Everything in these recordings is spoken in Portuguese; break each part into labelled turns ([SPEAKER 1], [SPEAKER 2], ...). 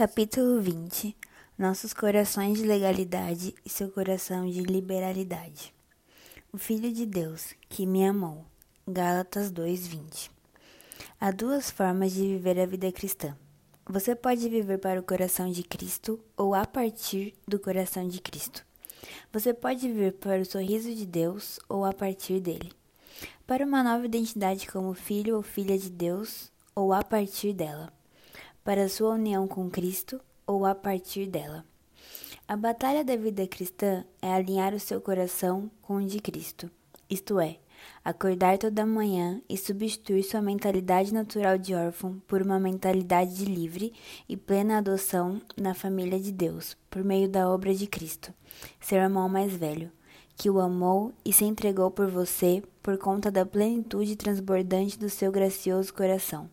[SPEAKER 1] Capítulo 20 Nossos corações de legalidade e seu coração de liberalidade. O Filho de Deus, que me amou. Gálatas 2:20. Há duas formas de viver a vida cristã. Você pode viver para o coração de Cristo ou a partir do coração de Cristo. Você pode viver para o sorriso de Deus ou a partir dele. Para uma nova identidade como filho ou filha de Deus ou a partir dela para sua união com Cristo ou a partir dela. A batalha da vida cristã é alinhar o seu coração com o de Cristo, isto é, acordar toda manhã e substituir sua mentalidade natural de órfão por uma mentalidade de livre e plena adoção na família de Deus, por meio da obra de Cristo, seu irmão mais velho, que o amou e se entregou por você por conta da plenitude transbordante do seu gracioso coração.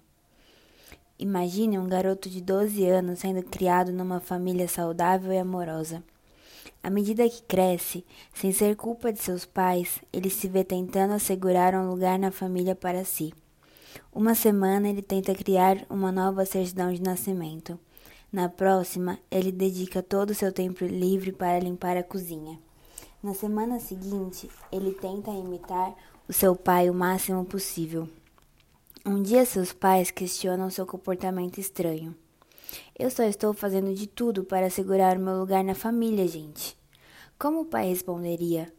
[SPEAKER 1] Imagine um garoto de 12 anos sendo criado numa família saudável e amorosa. À medida que cresce, sem ser culpa de seus pais, ele se vê tentando assegurar um lugar na família para si. Uma semana ele tenta criar uma nova certidão de nascimento. Na próxima, ele dedica todo o seu tempo livre para limpar a cozinha. Na semana seguinte, ele tenta imitar o seu pai o máximo possível. Um dia seus pais questionam seu comportamento estranho. Eu só estou fazendo de tudo para segurar o meu lugar na família, gente. Como o pai responderia?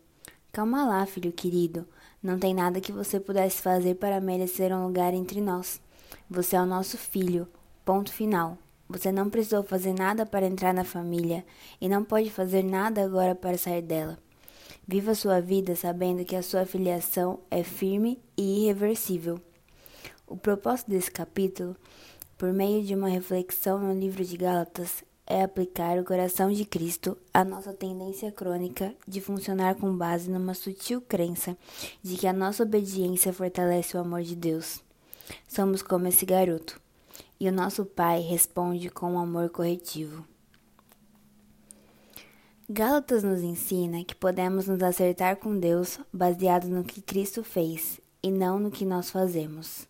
[SPEAKER 1] Calma lá, filho querido. Não tem nada que você pudesse fazer para merecer um lugar entre nós. Você é o nosso filho. Ponto final. Você não precisou fazer nada para entrar na família e não pode fazer nada agora para sair dela. Viva sua vida sabendo que a sua filiação é firme e irreversível. O propósito desse capítulo, por meio de uma reflexão no livro de Gálatas, é aplicar o coração de Cristo à nossa tendência crônica de funcionar com base numa sutil crença de que a nossa obediência fortalece o amor de Deus. Somos como esse garoto, e o nosso Pai responde com um amor corretivo. Gálatas nos ensina que podemos nos acertar com Deus baseado no que Cristo fez e não no que nós fazemos.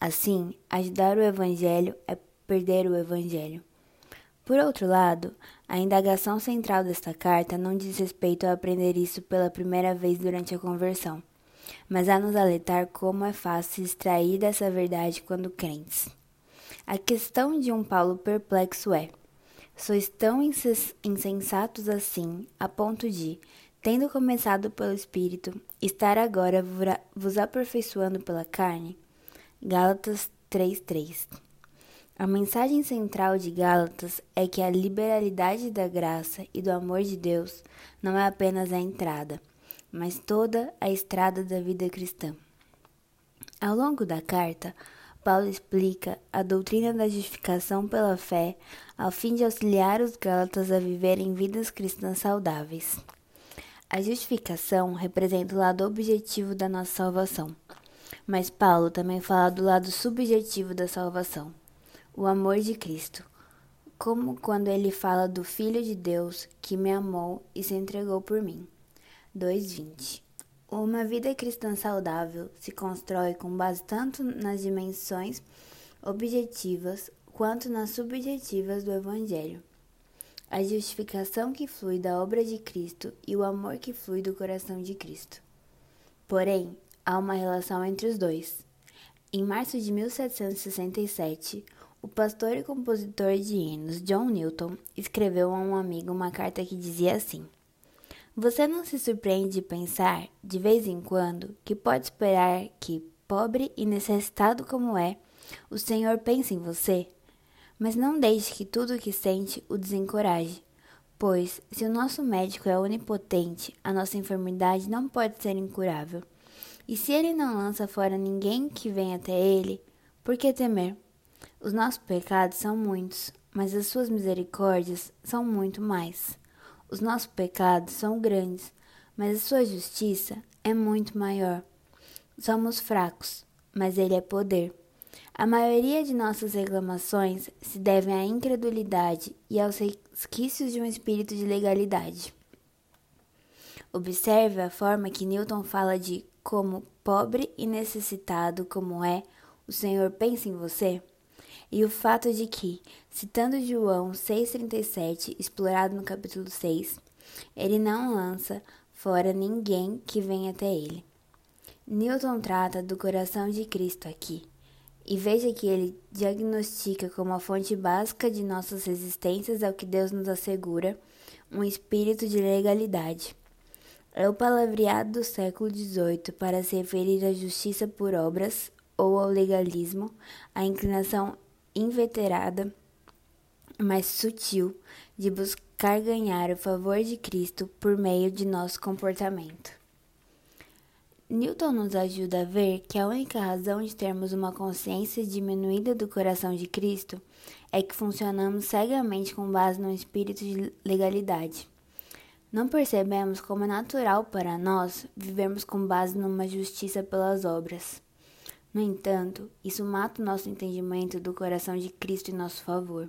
[SPEAKER 1] Assim, ajudar o Evangelho é perder o Evangelho. Por outro lado, a indagação central desta carta não diz respeito a aprender isso pela primeira vez durante a conversão, mas a nos alertar como é fácil extrair dessa verdade quando crentes. A questão de um Paulo perplexo é: sois tão insensatos assim, a ponto de, tendo começado pelo Espírito, estar agora vos aperfeiçoando pela carne? Gálatas 3:3. A mensagem central de Gálatas é que a liberalidade da graça e do amor de Deus não é apenas a entrada, mas toda a estrada da vida cristã. Ao longo da carta, Paulo explica a doutrina da justificação pela fé, ao fim de auxiliar os Gálatas a viverem vidas cristãs saudáveis. A justificação representa o lado objetivo da nossa salvação mas Paulo também fala do lado subjetivo da salvação, o amor de Cristo, como quando ele fala do Filho de Deus que me amou e se entregou por mim. 2:20. Uma vida cristã saudável se constrói com base tanto nas dimensões objetivas quanto nas subjetivas do Evangelho. A justificação que flui da obra de Cristo e o amor que flui do coração de Cristo. Porém, há uma relação entre os dois. Em março de 1767, o pastor e compositor de hinos John Newton escreveu a um amigo uma carta que dizia assim: Você não se surpreende de pensar, de vez em quando, que pode esperar que, pobre e necessitado como é, o Senhor pense em você? Mas não deixe que tudo o que sente o desencoraje, pois, se o nosso médico é onipotente, a nossa enfermidade não pode ser incurável. E se ele não lança fora ninguém que vem até ele, por que temer? Os nossos pecados são muitos, mas as suas misericórdias são muito mais. Os nossos pecados são grandes, mas a sua justiça é muito maior. Somos fracos, mas ele é poder. A maioria de nossas reclamações se devem à incredulidade e aos resquícios de um espírito de legalidade. Observe a forma que Newton fala de como pobre e necessitado como é, o Senhor pensa em você? E o fato de que, Citando João 6,37, explorado no capítulo 6, ele não lança fora ninguém que venha até ele. Newton trata do coração de Cristo aqui, e veja que ele diagnostica como a fonte básica de nossas resistências ao que Deus nos assegura um espírito de legalidade. É o palavreado do século XVIII para se referir à justiça por obras ou ao legalismo, a inclinação inveterada mais sutil de buscar ganhar o favor de Cristo por meio de nosso comportamento. Newton nos ajuda a ver que a única razão de termos uma consciência diminuída do coração de Cristo é que funcionamos cegamente com base no espírito de legalidade. Não percebemos como é natural para nós vivermos com base numa justiça pelas obras. No entanto, isso mata o nosso entendimento do coração de Cristo em nosso favor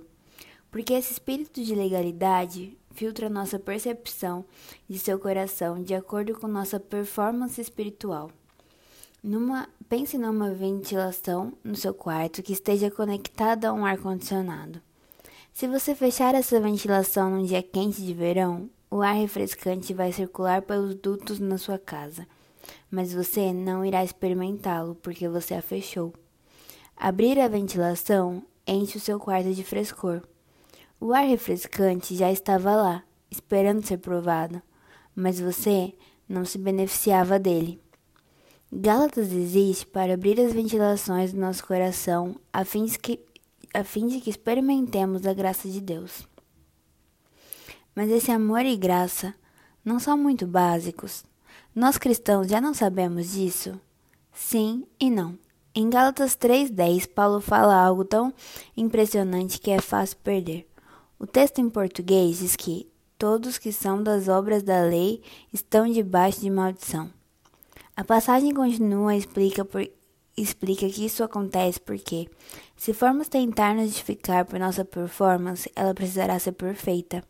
[SPEAKER 1] porque esse espírito de legalidade filtra nossa percepção de seu coração de acordo com nossa performance espiritual. Numa, pense numa ventilação no seu quarto que esteja conectada a um ar-condicionado. Se você fechar essa ventilação num dia quente de verão, o ar refrescante vai circular pelos dutos na sua casa, mas você não irá experimentá-lo porque você a fechou. Abrir a ventilação enche o seu quarto de frescor. O ar refrescante já estava lá, esperando ser provado, mas você não se beneficiava dele. Gálatas existe para abrir as ventilações do nosso coração a fim de que, a fim de que experimentemos a graça de Deus. Mas esse amor e graça não são muito básicos. Nós cristãos já não sabemos disso? Sim e não. Em Gálatas 3,10, Paulo fala algo tão impressionante que é fácil perder. O texto em português diz que todos que são das obras da lei estão debaixo de maldição. A passagem continua e explica, por, explica que isso acontece porque, se formos tentar nos justificar por nossa performance, ela precisará ser perfeita.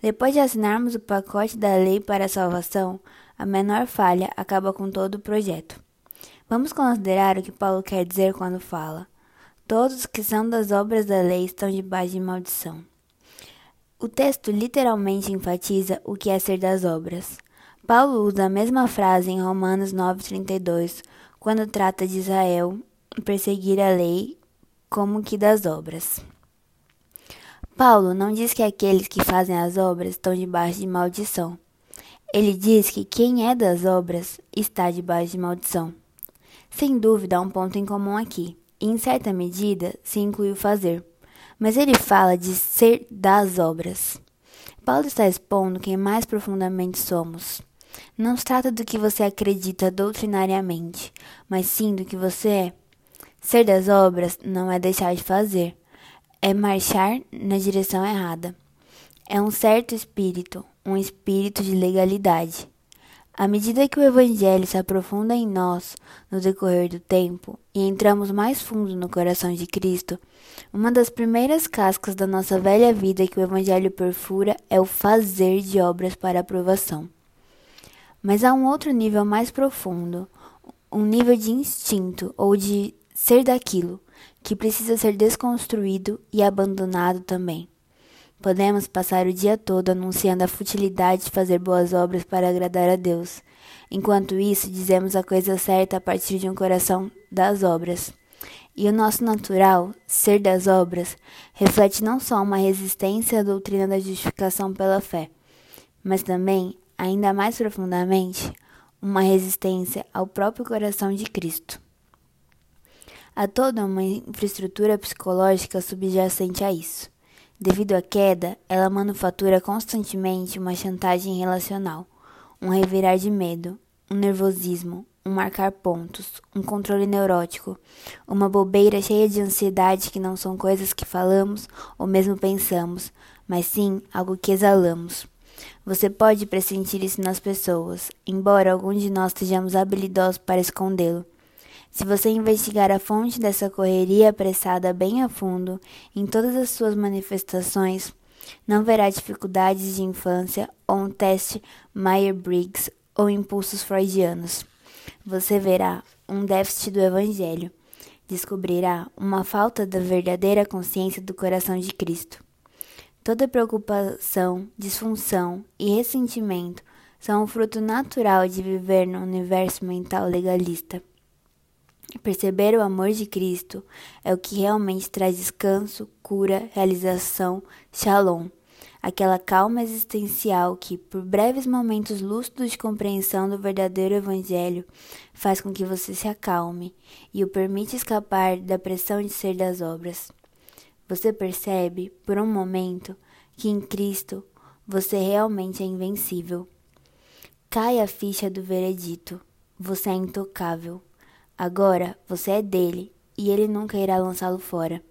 [SPEAKER 1] Depois de assinarmos o pacote da lei para a salvação, a menor falha acaba com todo o projeto. Vamos considerar o que Paulo quer dizer quando fala: Todos que são das obras da lei estão debaixo de maldição. O texto literalmente enfatiza o que é ser das obras. Paulo usa a mesma frase em Romanos 9,32, quando trata de Israel perseguir a lei como que das obras. Paulo não diz que aqueles que fazem as obras estão debaixo de maldição. Ele diz que quem é das obras está debaixo de maldição. Sem dúvida, há um ponto em comum aqui, e em certa medida se inclui o fazer mas ele fala de ser das obras. Paulo está expondo quem mais profundamente somos. Não se trata do que você acredita doutrinariamente, mas sim do que você é. Ser das obras não é deixar de fazer, é marchar na direção errada. É um certo espírito, um espírito de legalidade. À medida que o Evangelho se aprofunda em nós no decorrer do tempo e entramos mais fundo no coração de Cristo, uma das primeiras cascas da nossa velha vida que o Evangelho perfura é o fazer de obras para aprovação. Mas há um outro nível mais profundo, um nível de instinto ou de ser daquilo, que precisa ser desconstruído e abandonado também. Podemos passar o dia todo anunciando a futilidade de fazer boas obras para agradar a Deus. Enquanto isso, dizemos a coisa certa a partir de um coração das obras. E o nosso natural, ser das obras, reflete não só uma resistência à doutrina da justificação pela fé, mas também, ainda mais profundamente, uma resistência ao próprio coração de Cristo. Há toda uma infraestrutura psicológica subjacente a isso. Devido à queda, ela manufatura constantemente uma chantagem relacional, um revirar de medo, um nervosismo, um marcar pontos, um controle neurótico, uma bobeira cheia de ansiedade que não são coisas que falamos ou mesmo pensamos, mas sim algo que exalamos. Você pode pressentir isso nas pessoas, embora alguns de nós sejamos habilidosos para escondê-lo. Se você investigar a fonte dessa correria apressada bem a fundo, em todas as suas manifestações, não verá dificuldades de infância ou um teste Meyer-Briggs ou impulsos freudianos. Você verá um déficit do Evangelho, descobrirá uma falta da verdadeira consciência do coração de Cristo. Toda preocupação, disfunção e ressentimento são um fruto natural de viver no universo mental legalista. Perceber o amor de Cristo é o que realmente traz descanso, cura, realização, shalom, aquela calma existencial que, por breves momentos lúcidos de compreensão do verdadeiro Evangelho, faz com que você se acalme e o permite escapar da pressão de ser das obras. Você percebe, por um momento, que em Cristo você realmente é invencível. Cai a ficha do veredito: você é intocável. Agora você é dele e ele nunca irá lançá-lo fora.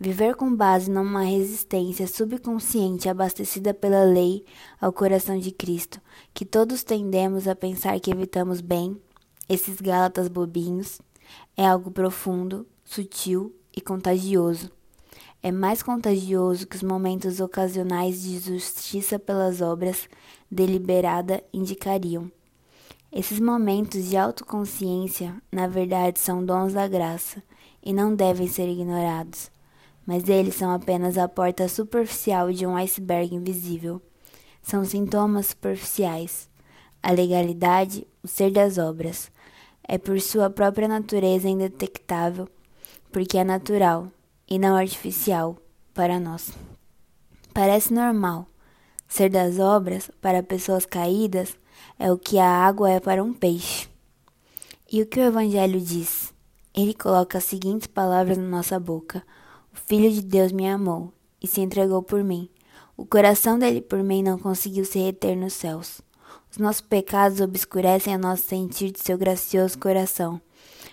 [SPEAKER 1] Viver com base numa resistência subconsciente abastecida pela lei ao coração de Cristo, que todos tendemos a pensar que evitamos bem, esses gálatas bobinhos, é algo profundo, sutil e contagioso. É mais contagioso que os momentos ocasionais de justiça pelas obras deliberada indicariam. Esses momentos de autoconsciência, na verdade, são dons da graça e não devem ser ignorados, mas eles são apenas a porta superficial de um iceberg invisível. São sintomas superficiais. A legalidade, o ser das obras, é por sua própria natureza indetectável, porque é natural e não artificial para nós. Parece normal. Ser das obras, para pessoas caídas, é o que a água é para um peixe. E o que o Evangelho diz? Ele coloca as seguintes palavras na nossa boca: O Filho de Deus me amou e se entregou por mim. O coração dele por mim não conseguiu se reter nos céus. Os nossos pecados obscurecem a nosso sentir de seu gracioso coração,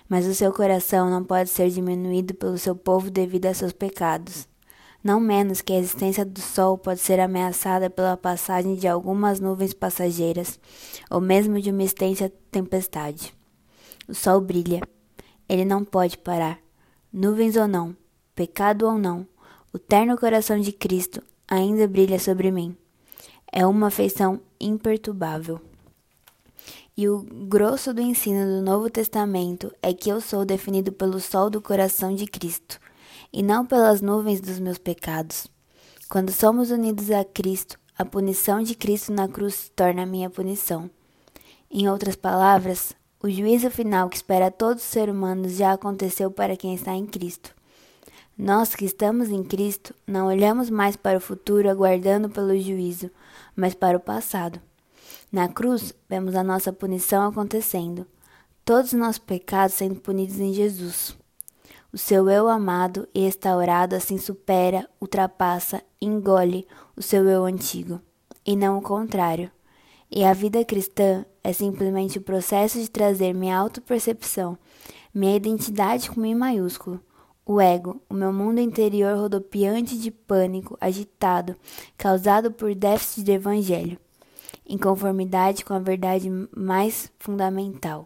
[SPEAKER 1] mas o seu coração não pode ser diminuído pelo seu povo devido a seus pecados não menos que a existência do Sol pode ser ameaçada pela passagem de algumas nuvens passageiras, ou mesmo de uma extensa tempestade. O Sol brilha. Ele não pode parar. Nuvens ou não, pecado ou não, o terno coração de Cristo ainda brilha sobre mim. É uma feição imperturbável. E o grosso do ensino do Novo Testamento é que eu sou definido pelo sol do coração de Cristo e não pelas nuvens dos meus pecados. Quando somos unidos a Cristo, a punição de Cristo na cruz se torna minha punição. Em outras palavras, o juízo final que espera todos os seres humanos já aconteceu para quem está em Cristo. Nós que estamos em Cristo não olhamos mais para o futuro aguardando pelo juízo, mas para o passado. Na cruz, vemos a nossa punição acontecendo, todos os nossos pecados sendo punidos em Jesus. O seu eu amado e restaurado assim supera, ultrapassa, engole o seu eu antigo, e não o contrário. E a vida cristã é simplesmente o processo de trazer minha autopercepção, minha identidade com I maiúsculo, o ego, o meu mundo interior rodopiante de pânico, agitado, causado por déficit de evangelho, em conformidade com a verdade mais fundamental.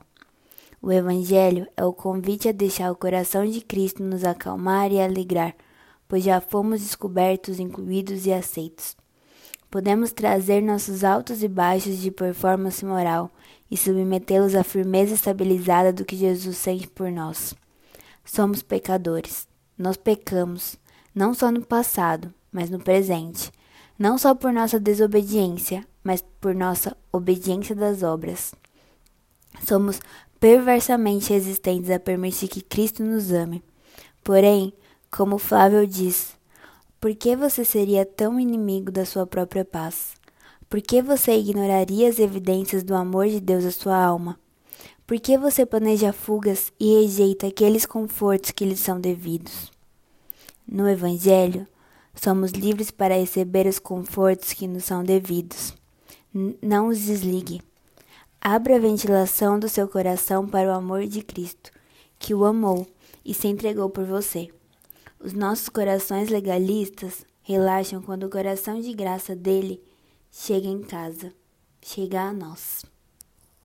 [SPEAKER 1] O Evangelho é o convite a deixar o coração de Cristo nos acalmar e alegrar, pois já fomos descobertos, incluídos e aceitos. Podemos trazer nossos altos e baixos de performance moral e submetê-los à firmeza estabilizada do que Jesus sente por nós. Somos pecadores. Nós pecamos, não só no passado, mas no presente. Não só por nossa desobediência, mas por nossa obediência das obras. Somos perversamente resistentes a permitir que Cristo nos ame. Porém, como Flávio diz, por que você seria tão inimigo da sua própria paz? Por que você ignoraria as evidências do amor de Deus à sua alma? Por que você planeja fugas e rejeita aqueles confortos que lhe são devidos? No Evangelho, somos livres para receber os confortos que nos são devidos. N não os desligue. Abra a ventilação do seu coração para o amor de Cristo, que o amou e se entregou por você. Os nossos corações legalistas relaxam quando o coração de graça dele chega em casa, chega a nós.